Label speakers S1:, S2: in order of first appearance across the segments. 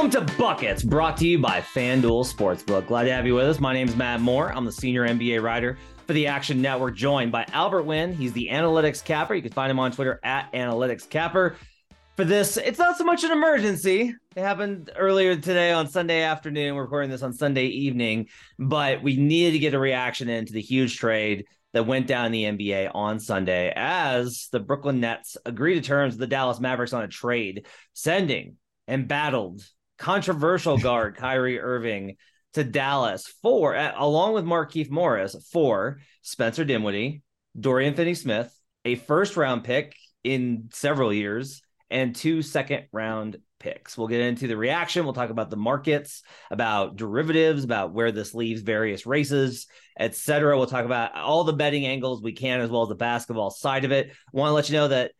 S1: Welcome to Buckets, brought to you by FanDuel Sportsbook. Glad to have you with us. My name is Matt Moore. I'm the senior NBA writer for the Action Network, joined by Albert Nguyen. He's the analytics capper. You can find him on Twitter at analytics capper. For this, it's not so much an emergency. It happened earlier today on Sunday afternoon. We're recording this on Sunday evening, but we needed to get a reaction into the huge trade that went down in the NBA on Sunday as the Brooklyn Nets agree to terms with the Dallas Mavericks on a trade, sending embattled, controversial guard Kyrie Irving to Dallas for, along with Markieff Morris, for Spencer Dinwiddie, Dorian Finney Smith, a first round pick in several years, and two second round picks. We'll get into the reaction. We'll talk about the markets, about derivatives, about where this leaves various races, etc. We'll talk about all the betting angles we can, as well as the basketball side of it. Want to let you know that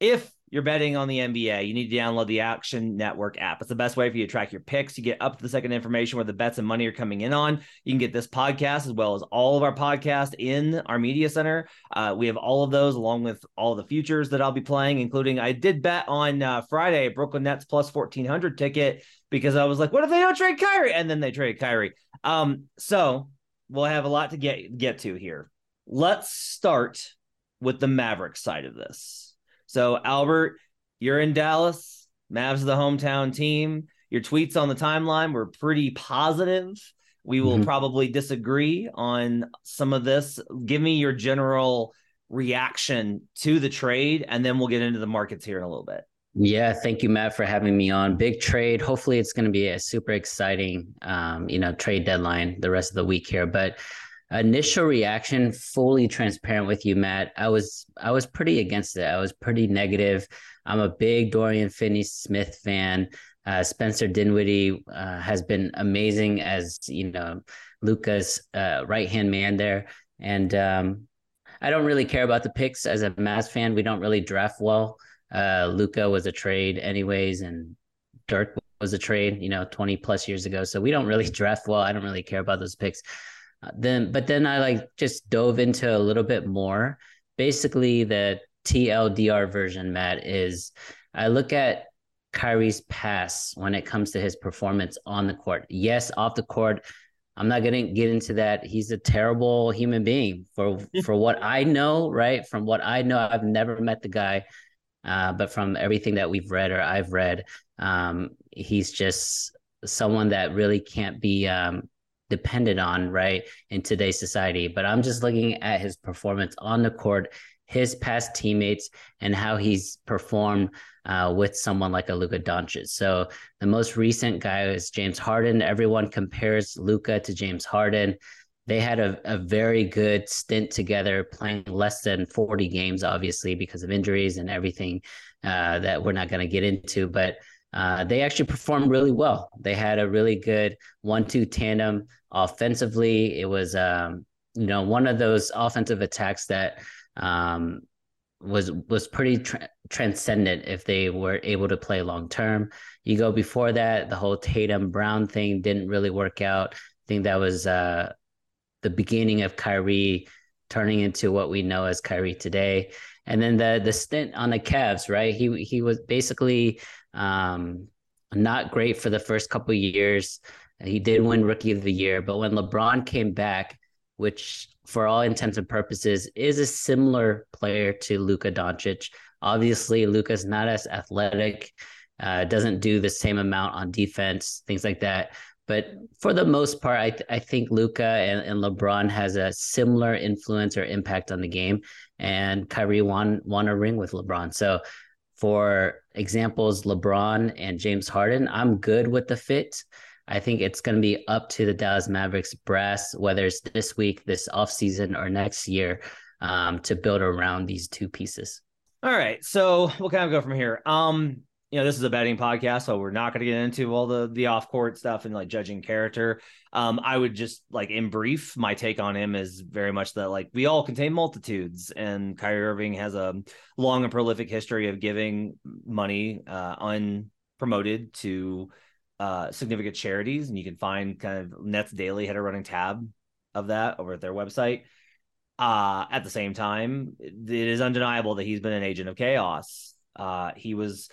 S1: if you're betting on the NBA, you need to download the Action Network app. It's the best way for you to track your picks. You get up to the second information where the bets and money are coming in on. You can get this podcast as well as all of our podcasts in our media center. Uh, we have all of those along with all the futures that I'll be playing, including I did bet on uh, Friday Brooklyn Nets plus 1400 ticket because I was like, what if they don't trade Kyrie? And then they trade Kyrie. Um, so we'll have a lot to get get to here. Let's start with the Mavericks side of this. So, Albert, you're in Dallas. Mavs the hometown team. Your tweets on the timeline were pretty positive. We will
S2: Mhm.
S1: probably disagree on some of this. Give me your general reaction to the trade, and then we'll get into the markets here in a little bit.
S3: Yeah, thank you, Matt, for having me on. Big trade. Hopefully, it's going to be a super exciting, um, you know, trade deadline the rest of the week here. But initial reaction, fully transparent with you, Matt. I was I was pretty against it. I was pretty negative. I'm a big Dorian Finney-Smith fan. Uh, Spencer Dinwiddie uh, has been amazing as you know Luka's uh, right hand man there, and um, I don't really care about the picks as a Mavs fan. We don't really draft well. Uh, Luka was a trade anyways, and Dirk was a trade, you know, 20 plus years ago. So we don't really draft well. I don't really care about those picks. Then, but then I like just dove into a little bit more. Basically, the TLDR version, Matt, is I look at Kyrie's pass when it comes to his performance on the court. Yes, off the court, I'm not gonna get into that. He's a terrible human being for for what I know, right? From what I know, I've never met the guy. Uh, but from everything that we've read or I've read, um, he's just someone that really can't be um, depended on, right, in today's society. But I'm just looking at his performance on the court, his past teammates, and how he's performed uh, with someone like a Luka Doncic. So the most recent guy is James Harden. Everyone compares Luka to James Harden they had a, a very good stint together playing less than 40 games obviously because of injuries and everything uh, that we're not going to get into but uh, they actually performed really well they had a really good one-two tandem offensively it was um, you know, one of those offensive attacks that um, was was pretty tra- transcendent if they were able to play long term. You go before that, the whole Tatum Brown thing didn't really work out. I think that was uh, the beginning of Kyrie turning into what we know as Kyrie today. And then the the stint on the Cavs, right? He he was basically um, not great for the first couple years. He did win Rookie of the Year, but when LeBron came back, which for all intents and purposes is a similar player to Luka Doncic. Obviously, Luka's not as athletic, uh, doesn't do the same amount on defense, things like that. But for the most part, I, th- I think Luka and, and LeBron has a similar influence or impact on the game. And Kyrie won won a ring with LeBron. So for examples, LeBron and James Harden, I'm good with the fit. I think it's going to be up to the Dallas Mavericks brass, whether it's this week, this offseason, or next year, um, to build around these two pieces.
S1: All right. So we'll kind of go from here. Um, you know, this is a betting podcast, so we're not going to get into all the the off court stuff and like judging character. Um, I would just like in brief, my take on him is very much that like we all contain multitudes, and Kyrie Irving has a long and prolific history of giving money uh, unpromoted to uh, significant charities, and you can find kind of Nets Daily had a running tab of that over at their website. Uh, at the same time, it is undeniable that he's been an agent of chaos. Uh, he was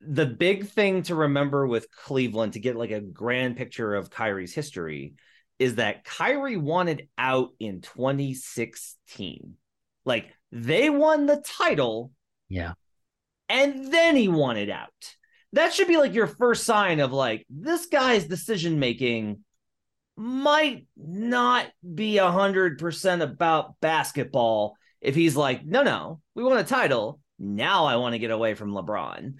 S1: the big thing to remember with Cleveland to get like a grand picture of Kyrie's history is that Kyrie wanted out in 2016. Like they won the title.
S3: Yeah.
S1: And then he wanted out that should be like your first sign of like this guy's decision making might not be a hundred percent about basketball if he's like no no we won a title now i want to get away from lebron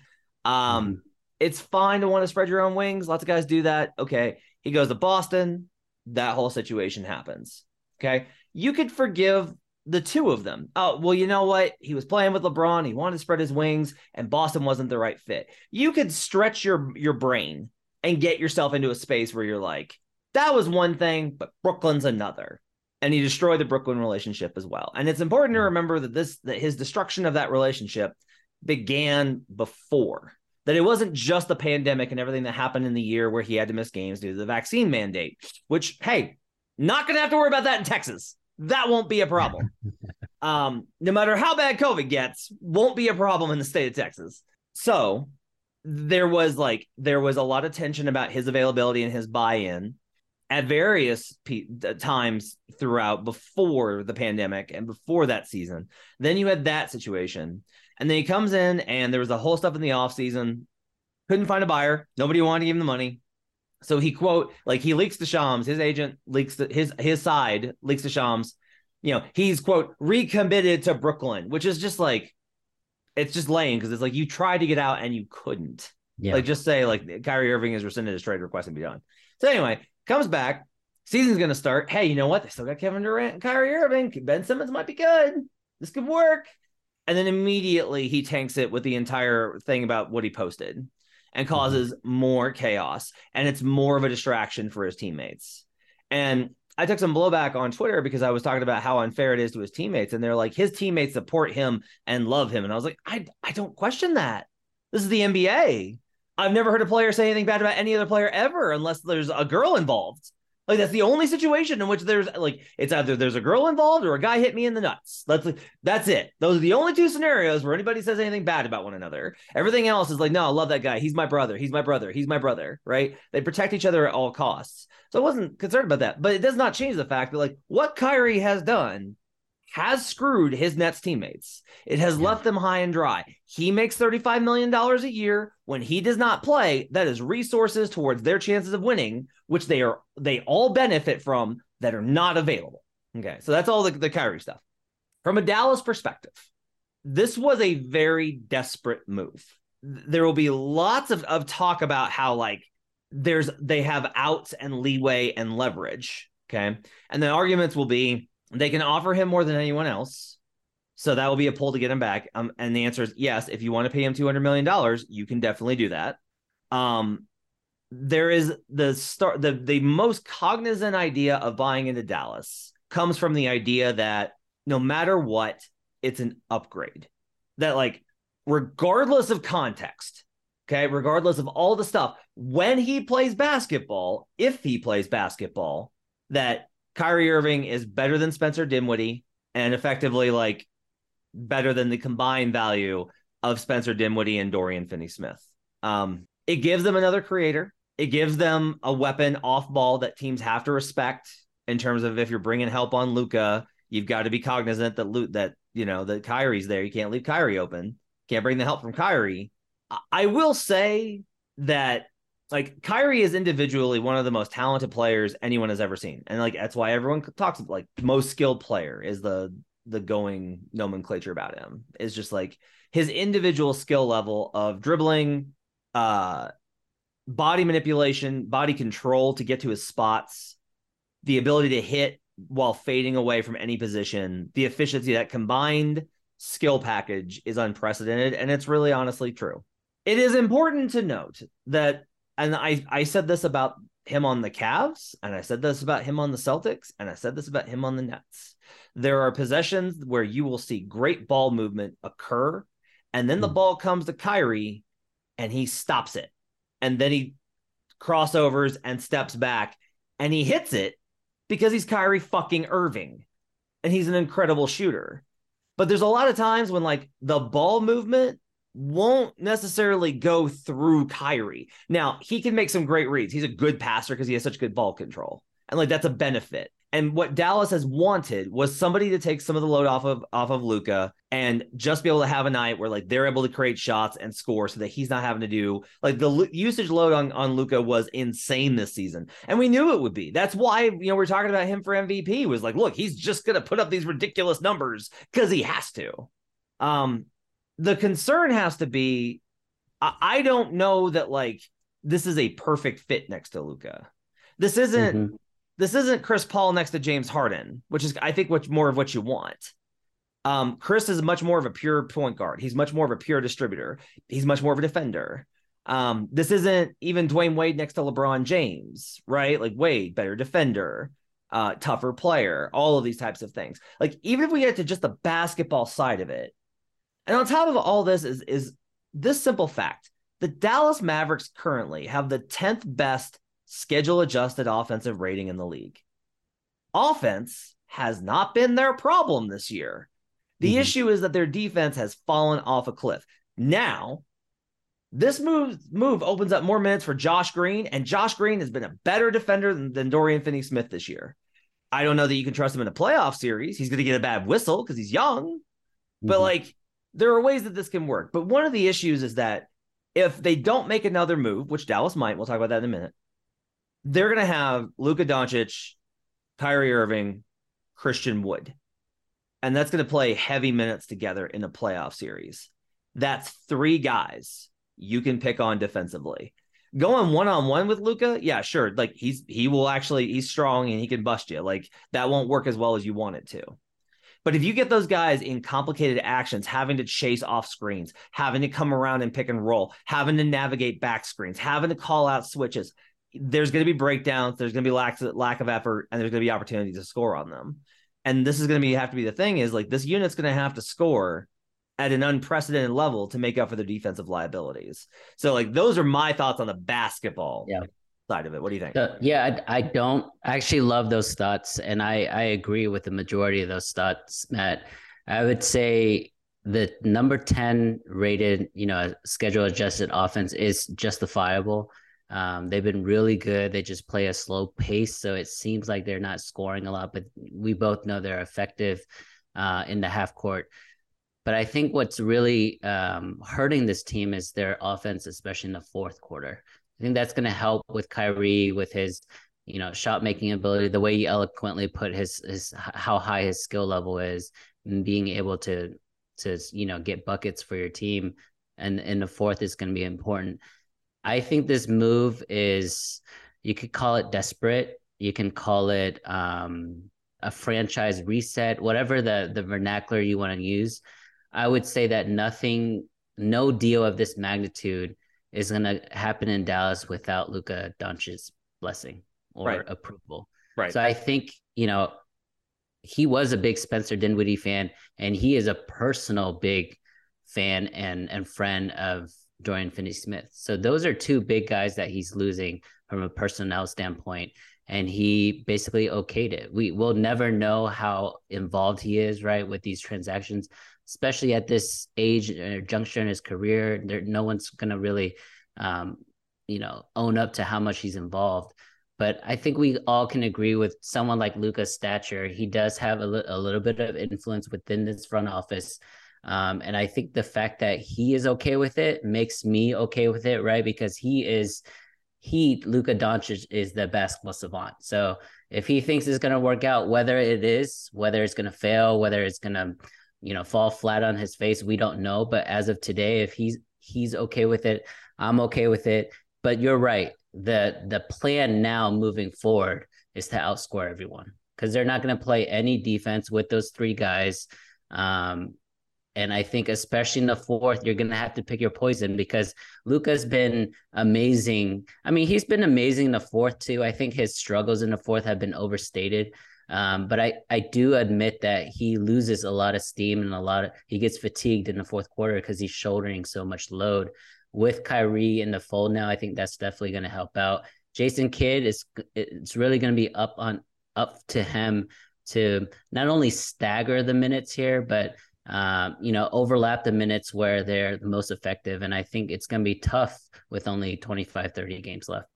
S1: um mm-hmm. it's fine to want to spread your own wings lots of guys do that okay he goes to boston that whole situation happens okay you could forgive the two of them. Oh, well, you know what? He was playing with LeBron. He wanted to spread his wings, and Boston wasn't the right fit. You could stretch your your brain and get yourself into a space where you're like, that was one thing, but Brooklyn's another. And he destroyed the Brooklyn relationship as well. And it's important to remember that this that his destruction of that relationship began before. That it wasn't just the pandemic and everything that happened in the year where he had to miss games due to the vaccine mandate, which, hey, not gonna have to worry about that in Texas that won't be a problem. um, no matter how bad COVID gets, won't be a problem in the state of Texas. So there was like there was a lot of tension about his availability and his buy-in at various times throughout before the pandemic and before that season. Then you had that situation. And then he comes in and there was a whole stuff in the offseason. Couldn't find a buyer. Nobody wanted to give him the money. So he quote like he leaks to Shams, his agent leaks to his his side leaks to Shams. You know, he's quote recommitted to Brooklyn, which is just like it's just lame because it's like you tried to get out and you couldn't. Yeah. Like just say like Kyrie Irving has rescinded his trade request and be done. So anyway, comes back, season's gonna start. Hey, you know what? They still got Kevin Durant and Kyrie Irving. Ben Simmons might be good. This could work. And then immediately he tanks it with the entire thing about what he posted and mm-hmm. causes more chaos and it's more of a distraction for his teammates. And I took some blowback on Twitter because I was talking about how unfair it is to his teammates and they're like his teammates support him and love him and I was like I I don't question that. This is the NBA. I've never heard a player say anything bad about any other player ever unless there's a girl involved. Like that's the only situation in which there's like it's either there's a girl involved or a guy hit me in the nuts. That's that's it. Those are the only two scenarios where anybody says anything bad about one another. Everything else is like, no, I love that guy. He's my brother. He's my brother. He's my brother. Right? They protect each other at all costs. So I wasn't concerned about that. But it does not change the fact that like what Kyrie has done has screwed his Nets teammates. It has yeah. left them high and dry. He makes $35 million a year. When he does not play, that is resources towards their chances of winning, which they are they all benefit from that are not available. Okay. So that's all the, the Kyrie stuff. From a Dallas perspective, this was a very desperate move. There will be lots of, of talk about how like there's they have outs and leeway and leverage. Okay. And the arguments will be they can offer him more than anyone else. So that will be a pull to get him back. Um, and the answer is yes. If you want to pay him $200 million, you can definitely do that. Um, there is the start, the, the most cognizant idea of buying into Dallas comes from the idea that no matter what, it's an upgrade. That like regardless of context, okay, regardless of all the stuff, when he plays basketball, if he plays basketball, that Kyrie Irving is better than Spencer Dinwiddie and effectively like better than the combined value of Spencer Dinwiddie and Dorian Finney Smith. Um, it gives them another creator. It gives them a weapon off ball that teams have to respect in terms of if you're bringing help on Luka, you've got to be cognizant that that you know that Kyrie's there. You can't leave Kyrie open. Can't bring the help from Kyrie. I will say that like Kyrie is individually one of the most talented players anyone has ever seen, and like that's why everyone talks about, like most skilled player is the the going nomenclature about him is just like his individual skill level of dribbling, uh, body manipulation, body control to get to his spots, the ability to hit while fading away from any position, the efficiency that combined skill package is unprecedented, and it's really honestly true. It is important to note that, and I I said this about him on the Cavs, and I said this about him on the Celtics, and I said this about him on the Nets. There are possessions where you will see great ball movement occur, and then the hmm. ball comes to Kyrie, and he stops it, and then he crossovers and steps back, and he hits it because he's Kyrie fucking Irving, and he's an incredible shooter. But there's a lot of times when like the ball movement won't necessarily go through Kyrie. Now, he can make some great reads. He's a good passer because he has such good ball control. And like that's a benefit. And what Dallas has wanted was somebody to take some of the load off of off of Luka and just be able to have a night where like they're able to create shots and score so that he's not having to do like the l- usage load on on Luka was insane this season. And we knew it would be. That's why, you know, we're talking about him for MVP was like, look, he's just going to put up these ridiculous numbers cuz he has to. Um the concern has to be I, I don't know that like this is a perfect fit next to Luka. This isn't mm-hmm this isn't Chris Paul next to James Harden, which is I think what more of what you want. Um, Chris is much more of a pure point guard. He's much more of a pure distributor. He's much more of a defender. Um, this isn't even Dwyane Wade next to LeBron James, right? Like Wade, better defender, uh, tougher player, all of these types of things. Like even if we get to just the basketball side of it, and on top of all this is is this simple fact: the Dallas Mavericks currently have the tenth best schedule adjusted offensive rating in the league. Offense has not been their problem this year. The mm-hmm. issue is that their defense has fallen off a cliff. Now, this move move opens up more minutes for Josh Green, and Josh Green has been a better defender than, than Dorian Finney Smith this year. I don't know that you can trust him in a playoff series. He's going to get a bad whistle because he's young, mm-hmm. but like there are ways that this can work. But one of the issues is that if they don't make another move, which Dallas might, we'll talk about that in a minute, they're going to have Luka Doncic, Kyrie Irving, Christian Wood. And that's going to play heavy minutes together in a playoff series. That's three guys you can pick on defensively. Going one on one with Luka, yeah, sure. Like he's he will actually he's strong and he can bust you. Like that won't work as well as you want it to. But if you get those guys in complicated actions, having to chase off screens, having to come around and pick and roll, having to navigate back screens, having to call out switches, there's going to be breakdowns, there's going to be lack lack of effort, and there's going to be opportunities to score on them. And this is going to be have to be the thing is like this unit's going to have to score at an unprecedented level to make up for their defensive liabilities. So like those are my thoughts on the basketball yeah. Side of it. What do you think?
S3: Uh, yeah, I, I, don't actually love those thoughts, and I I agree with the majority of those thoughts, Matt. I would say the number 10 rated, you know, schedule adjusted offense is justifiable. Um, they've been really good. They just play a slow pace, so it seems like they're not scoring a lot. But we both know they're effective uh, in the half court. But I think what's really um, hurting this team is their offense, especially in the fourth quarter. I think that's going to help with Kyrie with his, you know, shot making ability. The way he eloquently put his his how high his skill level is, and being able to to you know get buckets for your team, and in the fourth is going to be important. I think this move is you could call it desperate. You can call it um, a franchise reset, whatever the the vernacular you want to use. I would say that nothing, no deal of this magnitude is going to happen in Dallas without Luka Doncic's blessing or right. approval.
S1: Right.
S3: So I think you know he was a big Spencer Dinwiddie fan, and he is a personal big fan and and friend of Dorian Finney-Smith. So those are two big guys that he's losing from a personnel standpoint, and he basically okayed it. We will never know how involved he is, right, with these transactions, especially at this age or juncture in his career. There, no one's gonna really, um, you know, own up to how much he's involved. But I think we all can agree with someone like Luka's stature. He does have a, li- a little bit of influence within this front office. Um, and I think the fact that he is okay with it makes me okay with it, right? Because he is, he, Luka Doncic is the basketball savant. So if he thinks it's going to work out, whether it is, whether it's going to fail, whether it's going to, you know, fall flat on his face, we don't know. But as of today, if he's, he's okay with it, I'm okay with it. But you're right the the plan now moving forward is to outscore everyone because they're not going to play any defense with those three guys. Um, and I think especially in the fourth, you're going to have to pick your poison because Luka's been amazing. I mean, he's been amazing in the fourth too. I think his struggles in the fourth have been overstated. Um, but I, I do admit that he loses a lot of steam and a lot of he gets fatigued in the fourth quarter because he's shouldering so much load with Kyrie in the fold now, I think that's definitely going to help out. Jason Kidd is it's really going to be up on up to him to not only stagger the minutes here, but um, you know, overlap the minutes where they're the most effective. And I think it's going to be tough with only 25, 30 games left.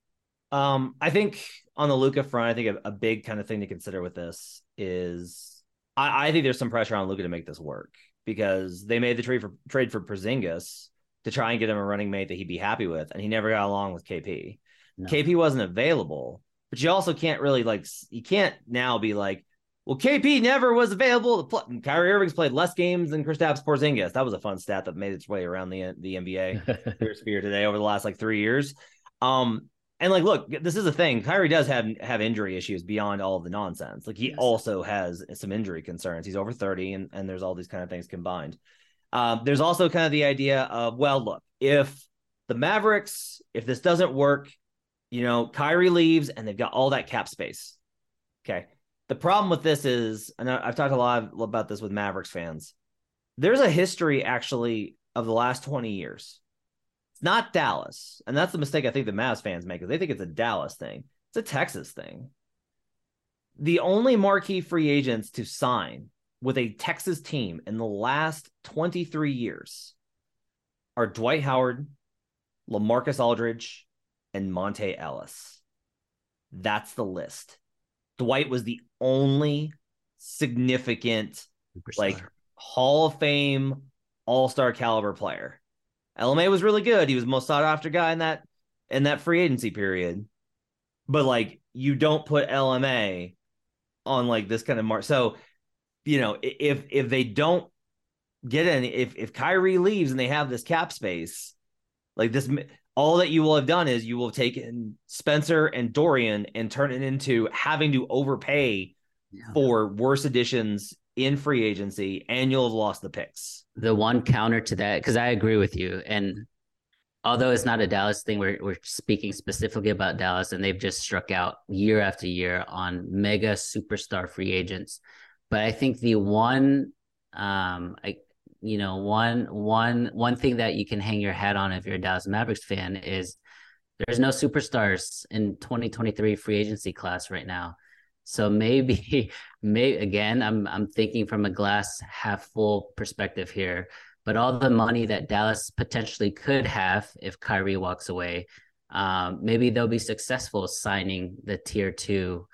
S1: Um, I think on the Luka front, I think a, a, big kind of thing to consider with this is I, I think there's some pressure on Luka to make this work because they made the trade for trade for Porzingis to try and get him a running mate that he'd be happy with, and he never got along with KP. No. KP wasn't available, but you also can't really like you can't now be like, well, KP never was available to play. Kyrie Irving's played less games than Kristaps Porzingis. That was a fun stat that made its way around the the NBA sphere today over the last like three years. Um, and like, look, this is a thing. Kyrie does have have injury issues beyond all of the nonsense. Like he yes. also has some injury concerns. He's over thirty, and and there's all these kind of things combined. Um, there's also kind of the idea of, well, look, if the Mavericks, if this doesn't work, you know, Kyrie leaves and they've got all that cap space. Okay. The problem with this is, and I've talked a lot about this with Mavericks fans. There's a history actually of the last 20 years. Not Dallas. And that's the mistake I think the Mavs fans make, because they think it's a Dallas thing. It's a Texas thing. The only marquee free agents to sign with a Texas team in the last 23 years are Dwight Howard, LaMarcus Aldridge, and Monta Ellis. That's the list. Dwight was the only significant, like Hall of Fame, All Star caliber player. LMA was really good. He was most sought after guy in that in that free agency period. But like, you don't put LMA on like this kind of mark. So you know, if if they don't get any, if if Kyrie leaves and they have this cap space, like this, all that you will have done is you will have taken Spencer and Dorian and turn it into having to overpay yeah. for worse additions in free agency, and you'll have lost the picks.
S3: The one counter to that, because I agree with you, and although it's not a Dallas thing, we're we're speaking specifically about Dallas, and they've just struck out year after year on mega superstar free agents but I think the one, um, I, you know, one one one thing that you can hang your hat on if you're a Dallas Mavericks fan is there's no superstars in 2023 free agency class right now. So maybe, may again, I'm I'm thinking from a glass half full perspective here. But all the money that Dallas potentially could have if Kyrie walks away, um, maybe they'll be successful signing the tier two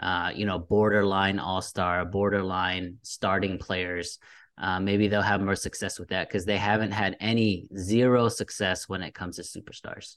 S3: uh, you know, borderline all star, borderline starting players. Uh, maybe they'll have more success with that because they haven't had any zero success when it comes to superstars.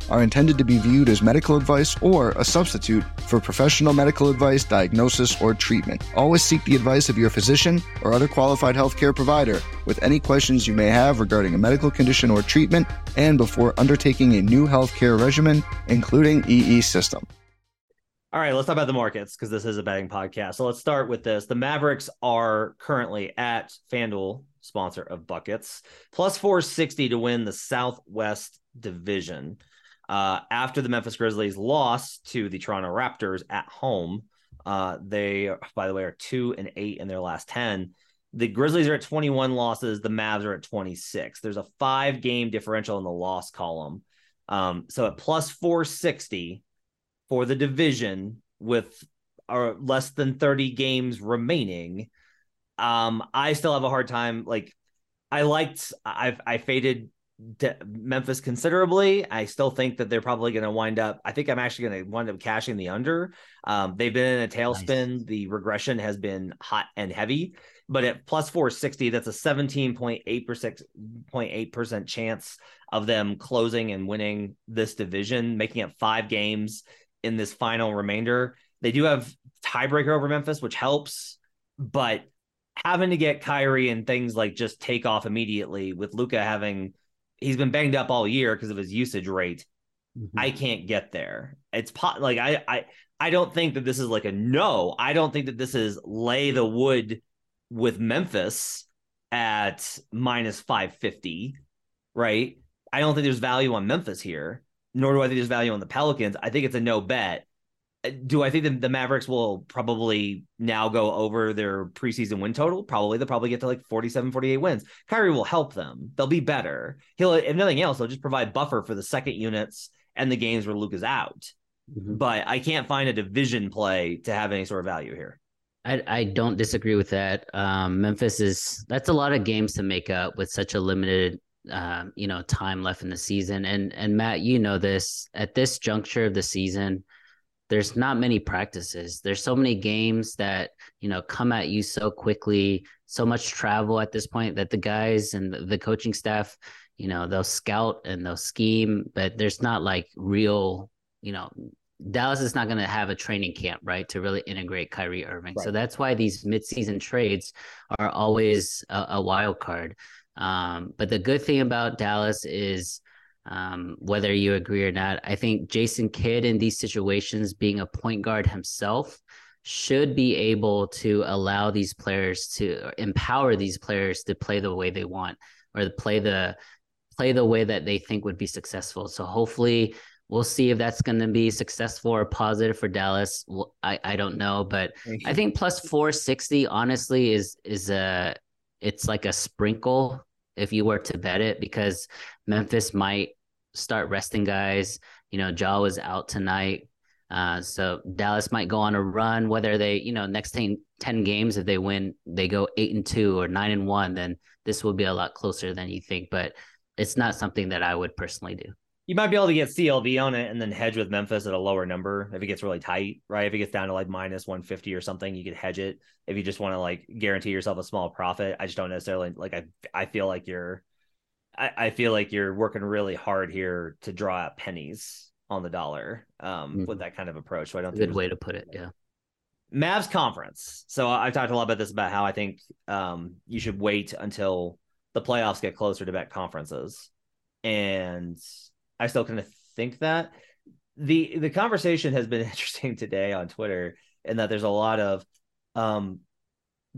S4: are intended to be viewed as medical advice or a substitute for professional medical advice, diagnosis, or treatment. Always seek the advice of your physician or other qualified healthcare provider with any questions you may have regarding a medical condition or treatment and before undertaking a new healthcare regimen, including EE system.
S1: All right, let's talk about the markets because this is a betting podcast. So let's start with this. The Mavericks are currently at FanDuel, sponsor of Buckets, plus 460 to win the Southwest Division. Uh, after the Memphis Grizzlies lost to the Toronto Raptors at home, uh, they, by the way, are two and eight in their last 10. The Grizzlies are at 21 losses. The Mavs are at 26. There's a five game differential in the loss column. Um, so at plus 460, for the division with uh, less than 30 games remaining um i still have a hard time like i liked i've i faded memphis considerably i still think that they're probably going to wind up i think i'm actually going to wind up cashing the under um they've been in a tailspin nice. the regression has been hot and heavy but at plus 460 that's a 17.8% chance of them closing and winning this division making it five games in this final remainder. They do have tiebreaker over Memphis, which helps, but having to get Kyrie and things like just take off immediately with Luka having he's been banged up all year because of his usage rate. Mm-hmm. I can't get there. It's po- like I I I don't think that this is like a no. I don't think that this is lay the wood with Memphis at minus 550, right? I don't think there's value on Memphis here nor do I think there's value on the Pelicans. I think it's a no bet. Uh, do I think the, the Mavericks will probably now go over their preseason win total? Probably. They'll probably get to like 47, 48 wins. Kyrie will help them. They'll be better. He'll, if nothing else, he'll just provide buffer for the second units and the games where Luke is out. Mm-hmm. But I can't find a division play to have any sort of value here.
S3: I, I don't disagree with that. Um, Memphis is that's a lot of games to make up with such a limited um, you know, time left in the season. And and Matt, you know this at this juncture of the season, there's not many practices. There's so many games that you know come at you so quickly, so much travel at this point that the guys and the, coaching staff, you know, they'll scout and they'll scheme, but there's not like real, you know, Dallas is not going to have a training camp, right, to really integrate Kyrie Irving. Right. So that's why these midseason trades are always a, a wild card. Um, but the good thing about Dallas is, um, whether you agree or not, I think Jason Kidd in these situations, being a point guard himself, should be able to allow these players to empower these players to play the way they want or to play the play the way that they think would be successful. So hopefully we'll see if that's going to be successful or positive for Dallas. I, I don't know, but I think plus 460 honestly is is a it's like a sprinkle if you were to bet it because Memphis might start resting guys. You know, Ja was out tonight. Uh, so Dallas might go on a run, whether they, you know, next 10, 10 games, if they win, they go eight and two or nine and one, then this will be a lot closer than you think. But it's not something that I would personally do
S1: you might be able to get CLV on it and then hedge with Memphis at a lower number if it gets really tight, right? If it gets down to like minus 150 or something, you could hedge it if you just want to like guarantee yourself a small profit. I just don't necessarily like I I feel like you're I, I feel like you're working really hard here to draw out pennies on the dollar um mm-hmm. with that kind of approach. So I don't
S3: good way to put it, yeah.
S1: Mavs conference. So I've talked a lot about this about how I think um you should wait until the playoffs get closer to bet conferences. And I still kind of think that the the conversation has been interesting today on Twitter, and that there's a lot of um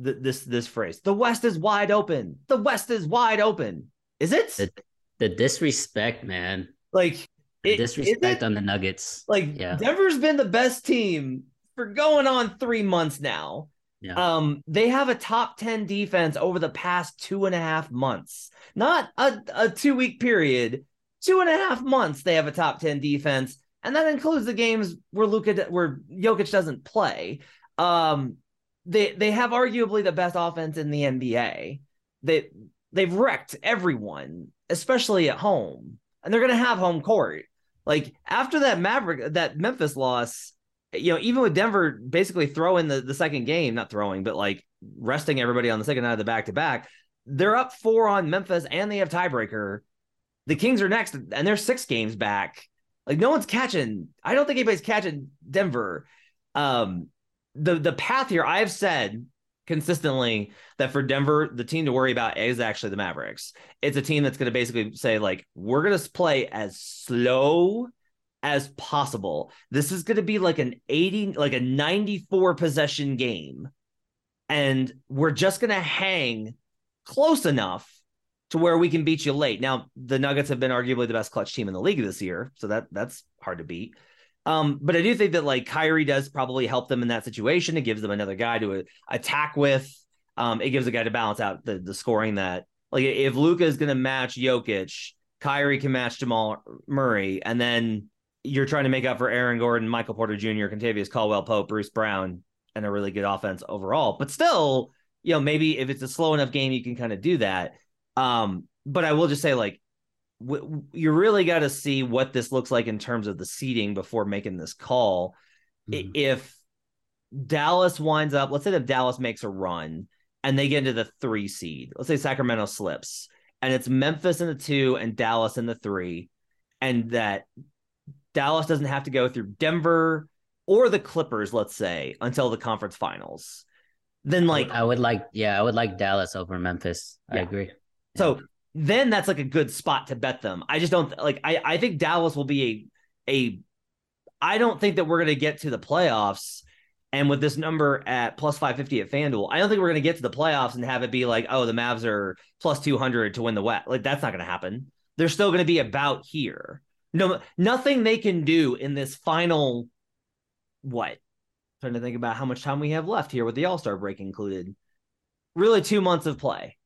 S1: th- this this phrase: "The West is wide open." The West is wide open. Is it
S3: the, the disrespect, man?
S1: Like
S3: the disrespect on the Nuggets.
S1: Like yeah. Denver's been the best team for going on three months now. Yeah. Um, they have a top 10 defense over the past two and a half months, not a, a two week period, two and a half months they have a top 10 defense and that includes the games where Luka where Jokic doesn't play. Um, they they have arguably the best offense in the NBA. They they've wrecked everyone, especially at home, and they're going to have home court. Like after that Maverick, that Memphis loss, you know, even with Denver basically throwing the, the second game, not throwing, but like resting everybody on the second night of the back to back, they're up four on Memphis and they have tiebreaker. The Kings are next and they're six games back. Like no one's catching. I don't think anybody's catching Denver. Um, the the path here, I've said consistently that for Denver, the team to worry about is actually the Mavericks. It's a team that's going to basically say like we're going to play as slow as possible. This is going to be like an 80 like a 94 possession game and we're just going to hang close enough to where we can beat you late. Now, the Nuggets have been arguably the best clutch team in the league this year, so that that's hard to beat. Um, but I do think that like Kyrie does probably help them in that situation. It gives them another guy to uh, attack with. Um, it gives a guy to balance out the, the scoring that like if Luka is going to match Jokic, Kyrie can match Jamal Murray, and then you're trying to make up for Aaron Gordon, Michael Porter Jr., Kentavious Caldwell Pope, Bruce Brown, and a really good offense overall. But still, you know, maybe if it's a slow enough game, you can kind of do that. Um, but I will just say, like, w- you really got to see what this looks like in terms of the seating before making this call. Mm-hmm. If Dallas winds up, let's say if Dallas makes a run and they get into the three seed, let's say Sacramento slips and it's Memphis in the two and Dallas in the three, and that Dallas doesn't have to go through Denver or the Clippers, let's say, until the conference finals. Then like
S3: I would like, yeah, I would like Dallas over Memphis. Yeah. I agree.
S1: So then that's like a good spot to bet them. I just don't like I I think Dallas will be a a I don't think that we're going to get to the playoffs and with this number at plus 550 at FanDuel, I don't think we're going to get to the playoffs and have it be like, oh, the Mavs are plus 200 to win the West. Like that's not going to happen. They're still going to be about here. No, nothing they can do in this final. What? Trying to think about how much time we have left here with the All Star break included. Really, two months of play.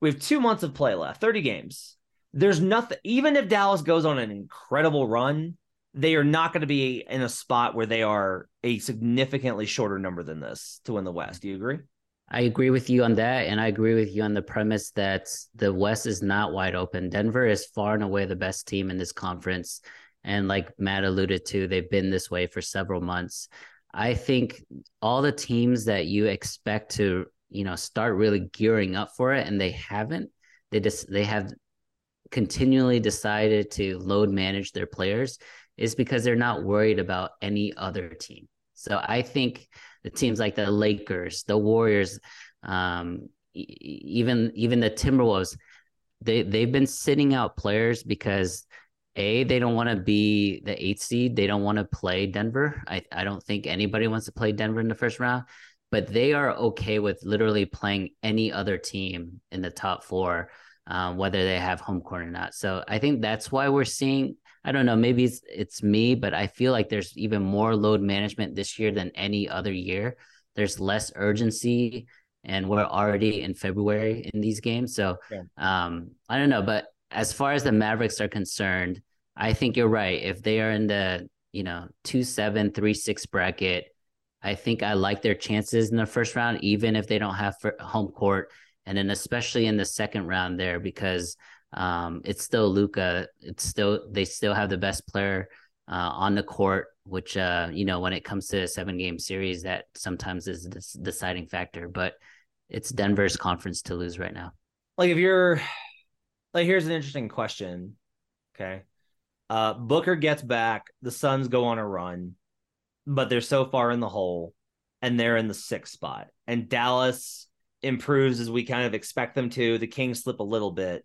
S1: We have two months of play left, 30 games. There's nothing, even if Dallas goes on an incredible run, they are not going to be in a spot where they are a significantly shorter number than this to win the West. Do you agree?
S3: I agree with you on that. And I agree with you on the premise that the West is not wide open. Denver is far and away the best team in this conference. And like Matt alluded to, they've been this way for several months. I think all the teams that you expect to you know start really gearing up for it and they haven't. They just they have continually decided to load manage their players is because they're not worried about any other team. So i think the teams like the lakers the warriors um, even even the timberwolves they they've been sitting out players because a they don't want to be the eighth seed. They don't want to play denver. I, I don't think anybody wants to play denver in the first round but they are okay with literally playing any other team in the top four, um, whether they have home court or not. So I think that's why we're seeing. I don't know, maybe it's it's me, but I feel like there's even more load management this year than any other year. There's less urgency, and we're already in February in these games. So yeah. um, I don't know, but as far as the Mavericks are concerned, I think you're right. If they are in the you know two seven three six bracket I think I like their chances in the first round, even if they don't have home court, and then especially in the second round there because um, it's still Luka. It's still they still have the best player uh, on the court, which uh, you know when it comes to a seven game series, that sometimes is the deciding factor. But it's Denver's conference to lose right now.
S1: Like if you're like, here's an interesting question. Okay, uh, Booker gets back, the Suns go on a run but they're so far in the hole and they're in the sixth spot. And Dallas improves as we kind of expect them to. The Kings slip a little bit.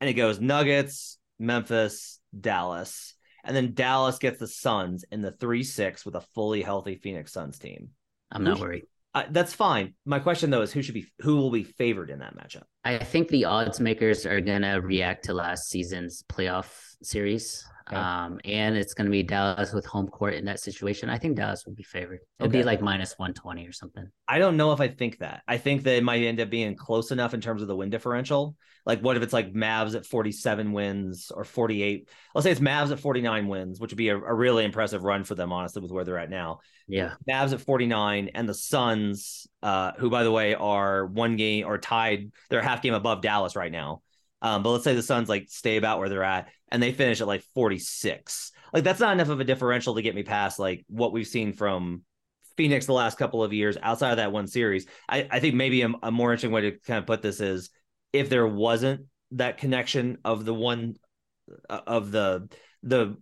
S1: And it goes Nuggets, Memphis, Dallas. And then Dallas gets the Suns in the 3 6 with a fully healthy Phoenix Suns team.
S3: I'm not worried.
S1: Uh, that's fine. My question though is who should be who will be favored in that matchup?
S3: I think the odds makers are gonna react to last season's playoff series Okay. Um, and it's going to be Dallas with home court in that situation. I think Dallas would be favored. It'd okay. be like minus 120 or something.
S1: I don't know if I think that. I think that it might end up being close enough in terms of the win differential. Like, what if it's like Mavs at 47 wins or 48? Let's say it's Mavs at 49 wins, which would be a, a really impressive run for them, honestly, with where they're at now.
S3: Yeah.
S1: Mavs at 49 and the Suns, uh, who, by the way, are one game or tied, they're a half game above Dallas right now. Um, but let's say the Suns like stay about where they're at and they finish at like 46. Like that's not enough of a differential to get me past like what we've seen from Phoenix the last couple of years outside of that one series. I, I think maybe a, a more interesting way to kind of put this is if there wasn't that connection of the one uh, of the the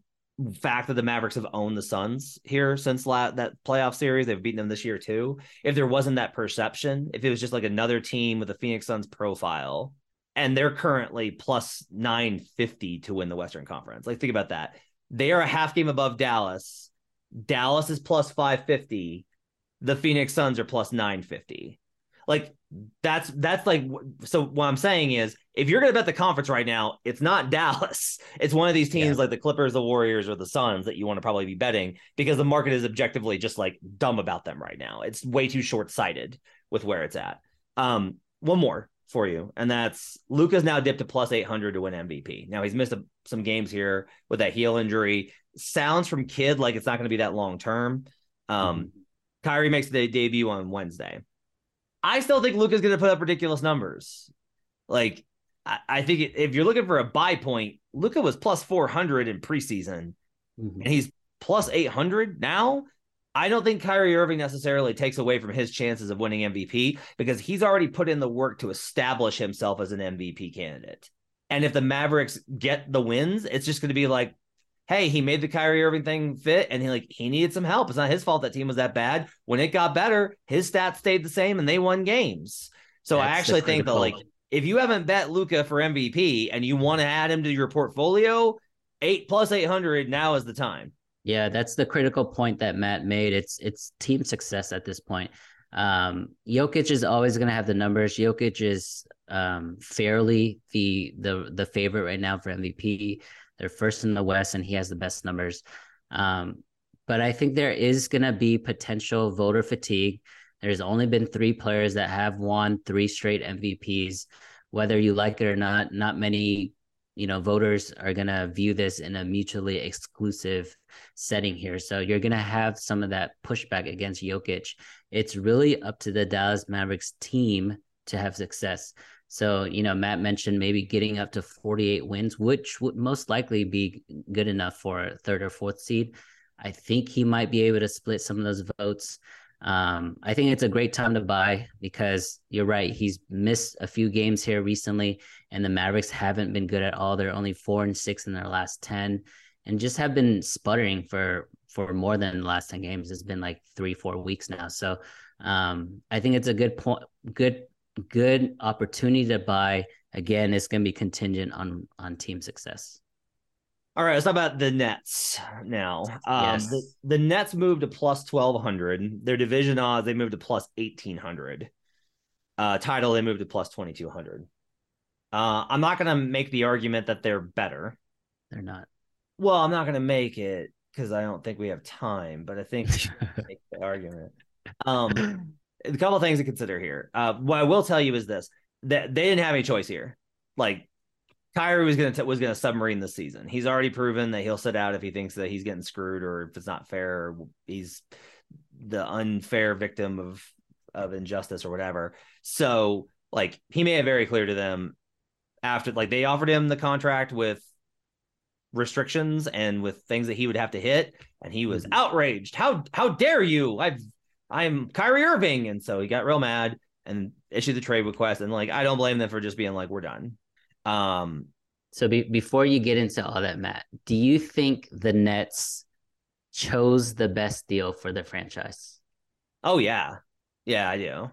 S1: fact that the Mavericks have owned the Suns here since la- that playoff series, they've beaten them this year too. If there wasn't that perception, if it was just like another team with a Phoenix Suns profile, and they're currently plus 950 to win the Western Conference. Like, think about that. They are a half game above Dallas. Dallas is plus 550. The Phoenix Suns are plus 950. Like, that's that's like so what I'm saying is if you're gonna bet the conference right now, it's not Dallas. It's one of these teams yeah. like the Clippers, the Warriors, or the Suns that you want to probably be betting because the market is objectively just like dumb about them right now. It's way too short-sighted with where it's at. Um, one more for you, and that's Luka's now dipped to plus 800 to win MVP. Now he's missed a, some games here with that heel injury. Sounds from Kidd like it's not going to be that long term. Um, mm-hmm. Kyrie makes the debut on Wednesday. I still think Luka's going to put up ridiculous numbers. Like I, I think if you're looking for a buy point, Luca was plus 400 in preseason, mm-hmm. and he's plus 800 now. I don't think Kyrie Irving necessarily takes away from his chances of winning MVP because he's already put in the work to establish himself as an MVP candidate. And if the Mavericks get the wins, it's just going to be like, hey, he made the Kyrie Irving thing fit and he like he needed some help. It's not his fault that team was that bad. When it got better, his stats stayed the same and they won games. So That's I actually think that like if you haven't bet Luka for MVP and you want to add him to your portfolio, eight plus eight hundred now is the time.
S3: Yeah, that's the critical point that Matt made. It's it's team success at this point. Um, Jokic is always going to have the numbers. Jokic is um, fairly the the the favorite right now for MVP. They're first in the West, and he has the best numbers. Um, but I think there is going to be potential voter fatigue. There's only been three players that have won three straight MVPs. Whether you like it or not, not many you know voters are going to view this in a mutually exclusive setting here. So you're going to have some of that pushback against Jokic. It's really up to the Dallas Mavericks team to have success. So you know Matt mentioned maybe getting up to 48 wins which would most likely be good enough for a third or fourth seed. I think he might be able to split some of those votes um, I think it's a great time to buy because you're right. He's missed a few games here recently, and the Mavericks haven't been good at all. They're only four and six in their last 10 and just have been sputtering for for more than the last 10 games. It's been like three, four weeks now. So um, I think it's a good point, good, good opportunity to buy. Again, it's going to be contingent on on team success.
S1: All right, let's talk about the Nets now. Um, yes. the, the Nets moved to plus 1200. Their division odds, they moved to plus 1800. Uh, title, they moved to plus 2200. Uh, I'm not going to make the argument that they're better.
S3: They're not.
S1: Well, I'm not going to make it because I don't think we have time, but I think make the argument. Um, a couple things to consider here. Uh, what I will tell you is this: that they didn't have any choice here. Like Kyrie was gonna t- was gonna submarine this season. He's already proven that he'll sit out if he thinks that he's getting screwed or if it's not fair. Or he's the unfair victim of of injustice or whatever. So like he made it very clear to them after like they offered him the contract with restrictions and with things that he would have to hit, and he was mm-hmm. outraged. How how dare you? I've I'm Kyrie Irving, and so he got real mad and issued the trade request. And like I don't blame them for just being like we're done. Um,
S3: so be- before you get into all that, Matt, do you think the Nets chose the best deal for the franchise?
S1: Oh yeah, yeah, I do.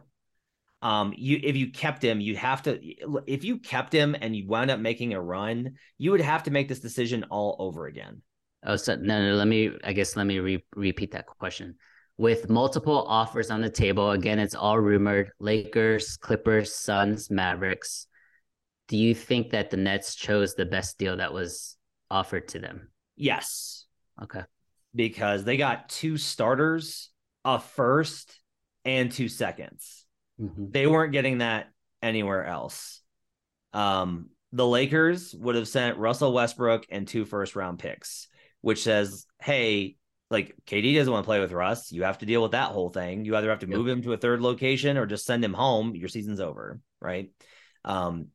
S1: Um, you if you kept him, you'd have to. If you kept him and you wound up making a run, you would have to make this decision all over again.
S3: Oh, so no, no. Let me. I guess let me re- repeat that question. With multiple offers on the table, again, it's all rumored. Lakers, Clippers, Suns, Mavericks do you think that the Nets chose the best deal that was offered to them?
S1: Yes,
S3: Okay.
S1: because they got two starters, a first, and two seconds.
S3: Mhm.
S1: They weren't getting that anywhere else. Um, the Lakers would have sent Russell Westbrook and two first round picks, which says, hey, like KD doesn't want to play with Russ. You have to deal with that whole thing. You either have to move him to a third location or just send him home. Your season's over, right? Um,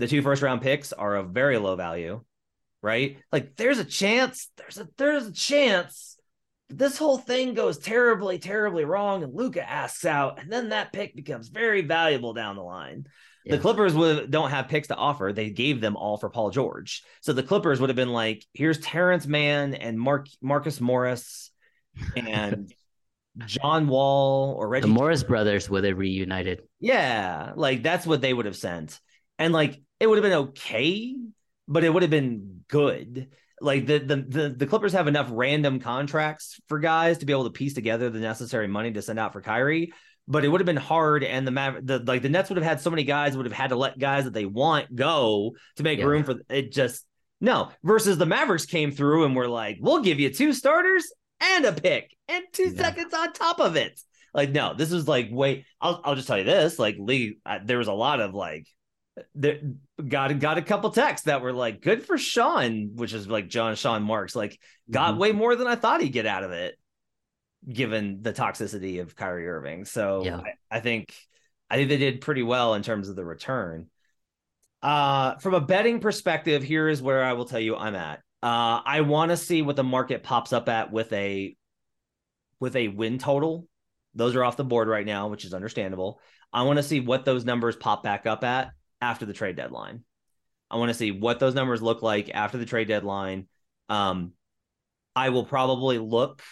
S1: the two first round picks are of very low value, right? Like there's a chance, there's a there's a chance this whole thing goes terribly, terribly wrong, and Luka asks out, and then that pick becomes very valuable down the line.
S3: Yeah.
S1: The Clippers would don't have picks to offer. They gave them all for Paul George. So the Clippers would have been like, here's Terance Mann and Mark Marcus Morris and John Wall or
S3: The
S1: Reggie.
S3: Morris brothers would have reunited.
S1: yeah, like that's what they would have sent. And like it would have been okay, but it would have been good. Like the, the the the Clippers have enough random contracts for guys to be able to piece together the necessary money to send out for Kyrie. But it would have been hard, and the Maver- the like the Nets would have had so many guys would have had to let guys that they want go to make
S3: Yeah.
S1: room for it. Just no. Versus the Mavericks came through and were like, "We'll give you two starters and a pick and two
S3: Yeah.
S1: seconds on top of it." Like no, this is like wait. I'll I'll just tell you this. Like Lee, uh, there was a lot of like there got got a couple texts that were like good for Sean, which is like John Sean Marks. Like got
S3: Mhm.
S1: way more than I thought he'd get out of it, given the toxicity of Kyrie Irving. So
S3: Yeah.
S1: I, I think I think they did pretty well in terms of the return. Uh, from a betting perspective, here is where I will tell you I'm at. Uh, I want to see what the market pops up at with a with a win total. Those are off the board right now, which is understandable. I want to see what those numbers pop back up at after the trade deadline. I want to see what those numbers look like after the trade deadline. Um, I will probably look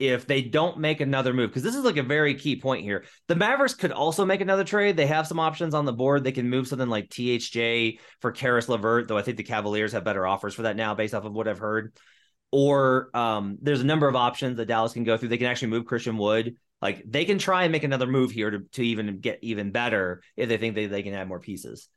S1: if they don't make another move because this is like a very key point here. The Mavericks could also make another trade. They have some options on the board. They can move something like THJ for Caris LeVert, though I think the Cavaliers have better offers for that now, based off of what I've heard. Or um, there's a number of options that Dallas can go through. They can actually move Christian Wood. Like they can try and make another move here to, to even get even better if they think they, they can add more pieces.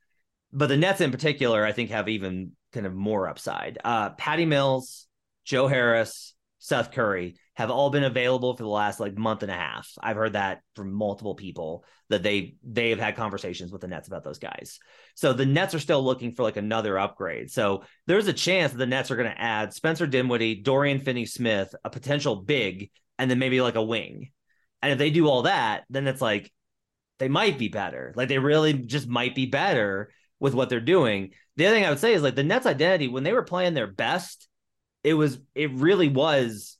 S1: But the Nets in particular, I think, have even kind of more upside. Uh, Patty Mills, Joe Harris, Seth Curry have all been available for the last like month and a half. I've heard that from multiple people that they they have had conversations with the Nets about those guys. So the Nets are still looking for like another upgrade. So there's a chance that the Nets are going to add Spencer Dinwiddie, Dorian Finney-Smith, a potential big, and then maybe like a wing. And if they do all that, then it's like they might be better. Like they really just might be better with what they're doing. The other thing I would say is like the Nets identity when they were playing their best, it was it really was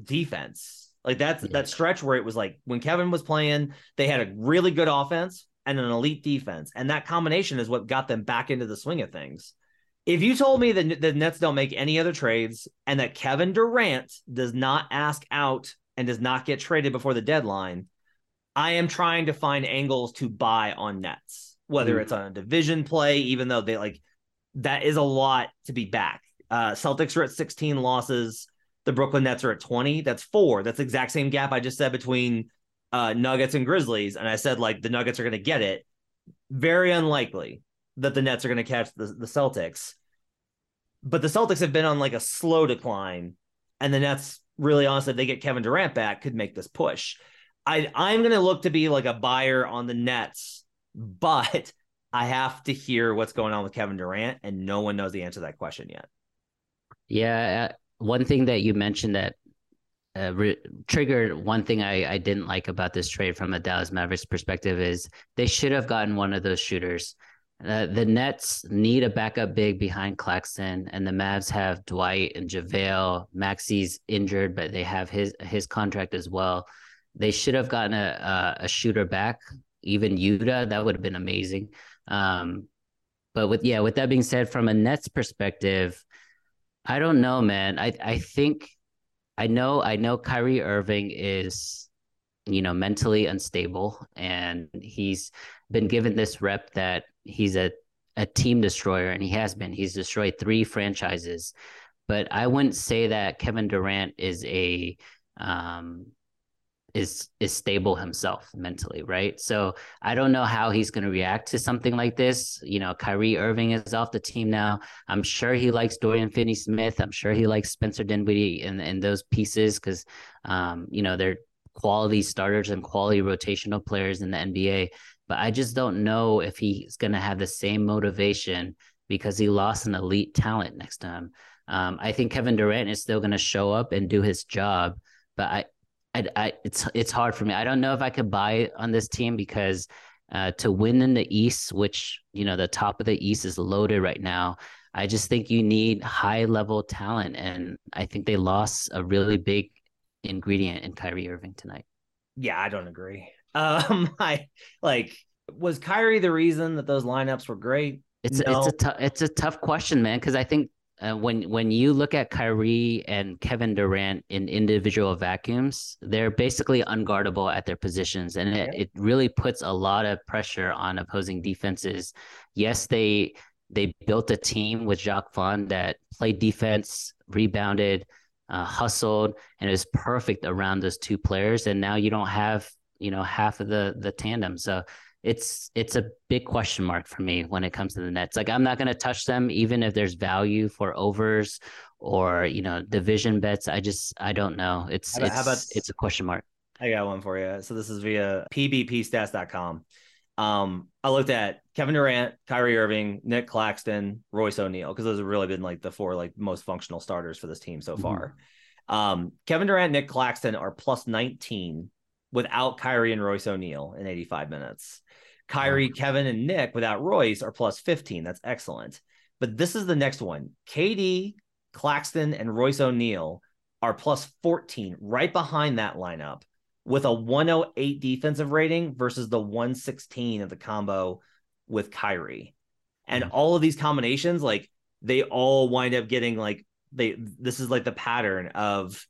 S1: defense. Like that's
S3: Yeah.
S1: that stretch where it was like when Kevin was playing, they had a really good offense and an elite defense, and that combination is what got them back into the swing of things. If you told me that the Nets don't make any other trades and that Kevin Durant does not ask out and does not get traded before the deadline, I am trying to find angles to buy on Nets, whether
S3: Mm.
S1: it's on a division play, even though they like that is a lot to be back. Uh, Celtics are at 16 losses. The Brooklyn Nets are at 20. That's four. That's the exact same gap I just said between uh, Nuggets and Grizzlies. And I said, like, the Nuggets are going to get it. Very unlikely that the Nets are going to catch the, the Celtics. But the Celtics have been on like a slow decline. And the Nets, really honestly, if they get Kevin Durant back, could make this push. I, I'm going to look to be like a buyer on the Nets, but I have to hear what's going on with Kevin Durant, and no one knows the answer to that question yet.
S3: Yeah, uh, one thing that you mentioned that uh, re- triggered one thing I, I didn't like about this trade from a Dallas Mavericks perspective is they should have gotten one of those shooters. Uh, the Nets need a backup big behind Claxton, and the Mavs have Dwight and JaVale. Maxi's injured, but they have his his contract as well. They should have gotten a a, a shooter back, even Yuta. That would have been amazing. Um, but with yeah, with that being said, from a Nets perspective, I don't know, man. I I think I know I know Kyrie Irving is you know mentally unstable and he's been given this rep that he's a a team destroyer and he has been. He's destroyed three franchises. But I wouldn't say that Kevin Durant is a um is is stable himself mentally, right? So I don't know how he's going to react to something like this. You know, Kyrie Irving is off the team now. I'm sure he likes Dorian Finney-Smith. I'm sure he likes Spencer Dinwiddie and and those pieces because, um, you know, they're quality starters and quality rotational players in the NBA. But I just don't know if he's going to have the same motivation because he lost an elite talent next to him. Um, I think Kevin Durant is still going to show up and do his job, but I, I, I, it's it's hard for me. I don't know if I could buy on this team because uh, to win in the East, which you know the top of the East is loaded right now. I just think you need high level talent, and I think they lost a really big ingredient in Kyrie Irving tonight.
S1: Yeah, I don't agree. Um, I like was Kyrie the reason that those lineups were great?
S3: It's no. it's a t- it's a tough question, man, because I think uh, when when you look at Kyrie and Kevin Durant in individual vacuums, they're basically unguardable at their positions, and it, it really puts a lot of pressure on opposing defenses. Yes, they they built a team with Jacque Vaughn that played defense, rebounded, uh, hustled, and it was perfect around those two players. And now you don't have you know half of the the tandem, so it's it's a big question mark for me when it comes to the Nets. Like I'm not going to touch them even if there's value for overs or you know division bets. I just I don't know. It's how about, it's about, it's a question mark.
S1: I got one for you. So this is via pbpstats.com. Um, I looked at Kevin Durant, Kyrie Irving, Nick Claxton, Royce O'Neale because those have really been like the four like most functional starters for this team so mm-hmm. far. Um, Kevin Durant, Nick Claxton are plus 19 without Kyrie and Royce O'Neale in 85 minutes. Kyrie, Kevin, and Nick without Royce are plus 15. That's excellent. But this is the next one. KD, Claxton, and Royce O'Neale are plus 14, right behind that lineup with a 108 defensive rating versus the 116 of the combo with Kyrie. And mm-hmm. all of these combinations, like they all wind up getting like they this is like the pattern of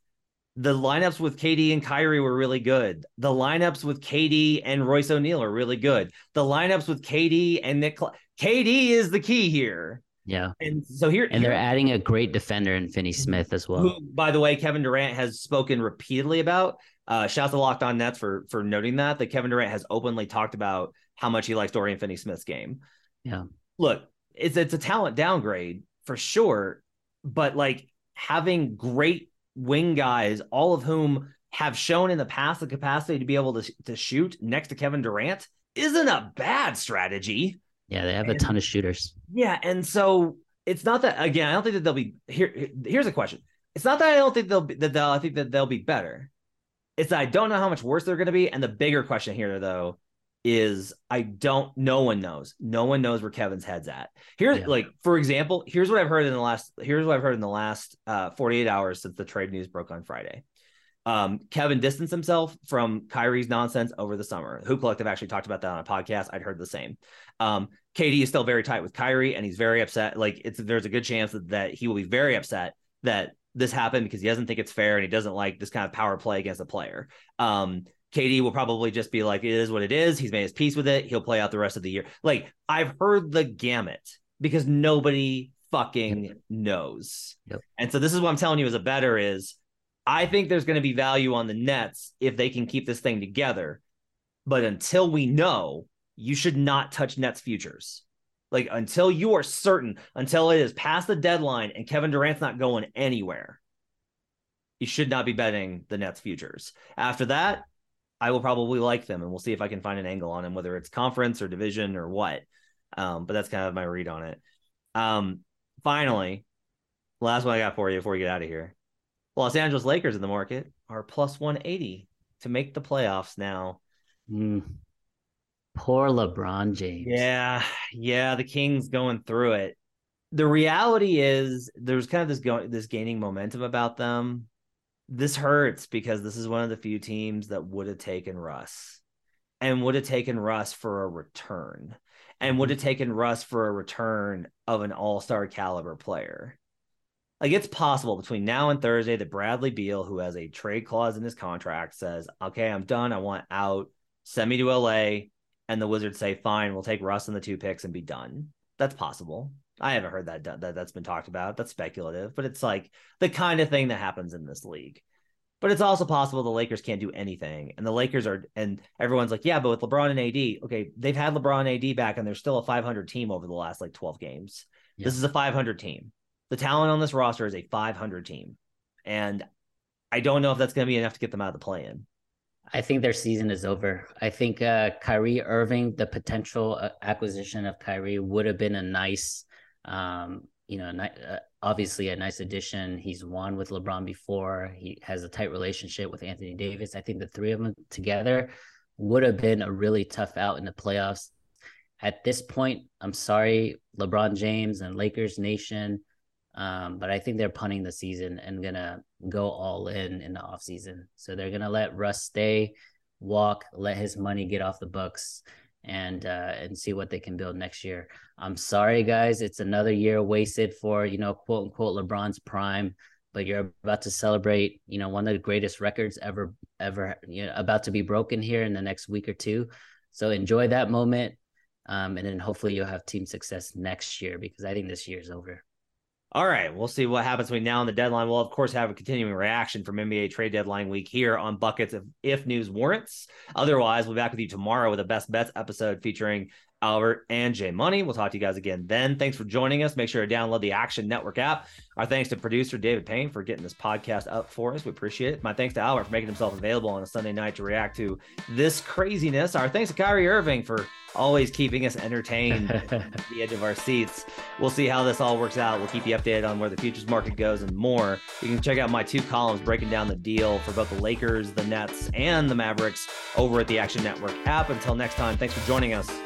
S1: the lineups with KD and Kyrie were really good. The lineups with KD and Royce O'Neale are really good. The lineups with KD and Nick KD is the key here.
S3: Yeah.
S1: And so here
S3: and they're adding a great defender in Finney Smith as well. Who,
S1: by the way, Kevin Durant has spoken repeatedly about. Uh, shout to Locked On Nets for for noting that that Kevin Durant has openly talked about how much he likes Dorian Finney Smith's game.
S3: Yeah.
S1: Look, it's it's a talent downgrade for sure, but like having great wing guys, all of whom have shown in the past the capacity to be able to, to shoot next to Kevin Durant, isn't a bad strategy.
S3: Yeah, they have and, a ton of shooters.
S1: Yeah, and so it's not that again. I don't think that they'll be here. Here's a question. It's not that I don't think they'll be that they'll. I think that they'll be better. It's that I don't know how much worse they're going to be. And the bigger question here, though, is I don't. No one knows. No one knows where Kevin's head's at. Here, yeah. like for example, here's what I've heard in the last. Here's what I've heard in the last uh, 48 hours since the trade news broke on Friday. Um, Kevin distanced himself from Kyrie's nonsense over the summer. Hoop Collective actually talked about that on a podcast. I'd heard the same. Um, KD is still very tight with Kyrie, and he's very upset. Like it's there's a good chance that, that he will be very upset that this happened because he doesn't think it's fair and he doesn't like this kind of power play against a player. Um, KD will probably just be like, it is what it is. He's made his peace with it. He'll play out the rest of the year. Like I've heard the gamut because nobody fucking yep. knows.
S3: Yep.
S1: And so this is what I'm telling you as a bettor is I think there's going to be value on the Nets if they can keep this thing together. But until we know, you should not touch Nets futures. Like until you are certain, until it is past the deadline and Kevin Durant's not going anywhere, you should not be betting the Nets futures. After that, I will probably like them, and we'll see if I can find an angle on them, whether it's conference or division or what. Um, but that's kind of my read on it. Um, finally, last one I got for you before we get out of here. Los Angeles Lakers in the market are plus 180 to make the playoffs now.
S3: Mm. Poor LeBron James.
S1: Yeah, yeah, the Kings going through it. The reality is there's kind of this going this gaining momentum about them this hurts because this is one of the few teams that would have taken Russ and would have taken Russ for a return and would have mm-hmm. taken Russ for a return of an all star caliber player. Like it's possible between now and Thursday that Bradley Beal, who has a trade clause in his contract, says, Okay, I'm done. I want out. Send me to LA. And the Wizards say, Fine, we'll take Russ and the two picks and be done. That's possible. I haven't heard that, that that's been talked about. That's speculative, but it's like the kind of thing that happens in this league. But it's also possible the Lakers can't do anything. And the Lakers are, and everyone's like, yeah, but with LeBron and AD, okay, they've had LeBron and AD back and they're still a 500 team over the last like 12 games. Yeah. This is a 500 team. The talent on this roster is a 500 team. And I don't know if that's going to be enough to get them out of the play in.
S3: I think their season is over. I think uh, Kyrie Irving, the potential uh, acquisition of Kyrie would have been a nice, um, you know, uh, obviously a nice addition. He's won with LeBron before. He has a tight relationship with Anthony Davis. I think the three of them together would have been a really tough out in the playoffs. At this point, I'm sorry, LeBron James and Lakers Nation, um, but I think they're punting the season and gonna go all in in the offseason. So they're gonna let Russ stay, walk, let his money get off the books, and uh, and see what they can build next year. I'm sorry, guys. It's another year wasted for, you know, quote unquote LeBron's prime, but you're about to celebrate, you know, one of the greatest records ever, ever, you know, about to be broken here in the next week or two. So enjoy that moment. Um, and then hopefully you'll have team success next year because I think this year is over.
S1: All right, we'll see what happens between now and the deadline. We'll of course have a continuing reaction from NBA trade deadline week here on Buckets if, if news warrants. Otherwise, we'll be back with you tomorrow with a best bets episode featuring Albert, and Jay Money. We'll talk to you guys again then. Thanks for joining us. Make sure to download the Action Network app. Our thanks to producer David Payne for getting this podcast up for us. We appreciate it. My thanks to Albert for making himself available on a Sunday night to react to this craziness. Our thanks to Kyrie Irving for always keeping us entertained at the edge of our seats. We'll see how this all works out. We'll keep you updated on where the futures market goes and more. You can check out my two columns breaking down the deal for both the Lakers, the Nets, and the Mavericks over at the Action Network app. Until next time, thanks for joining us.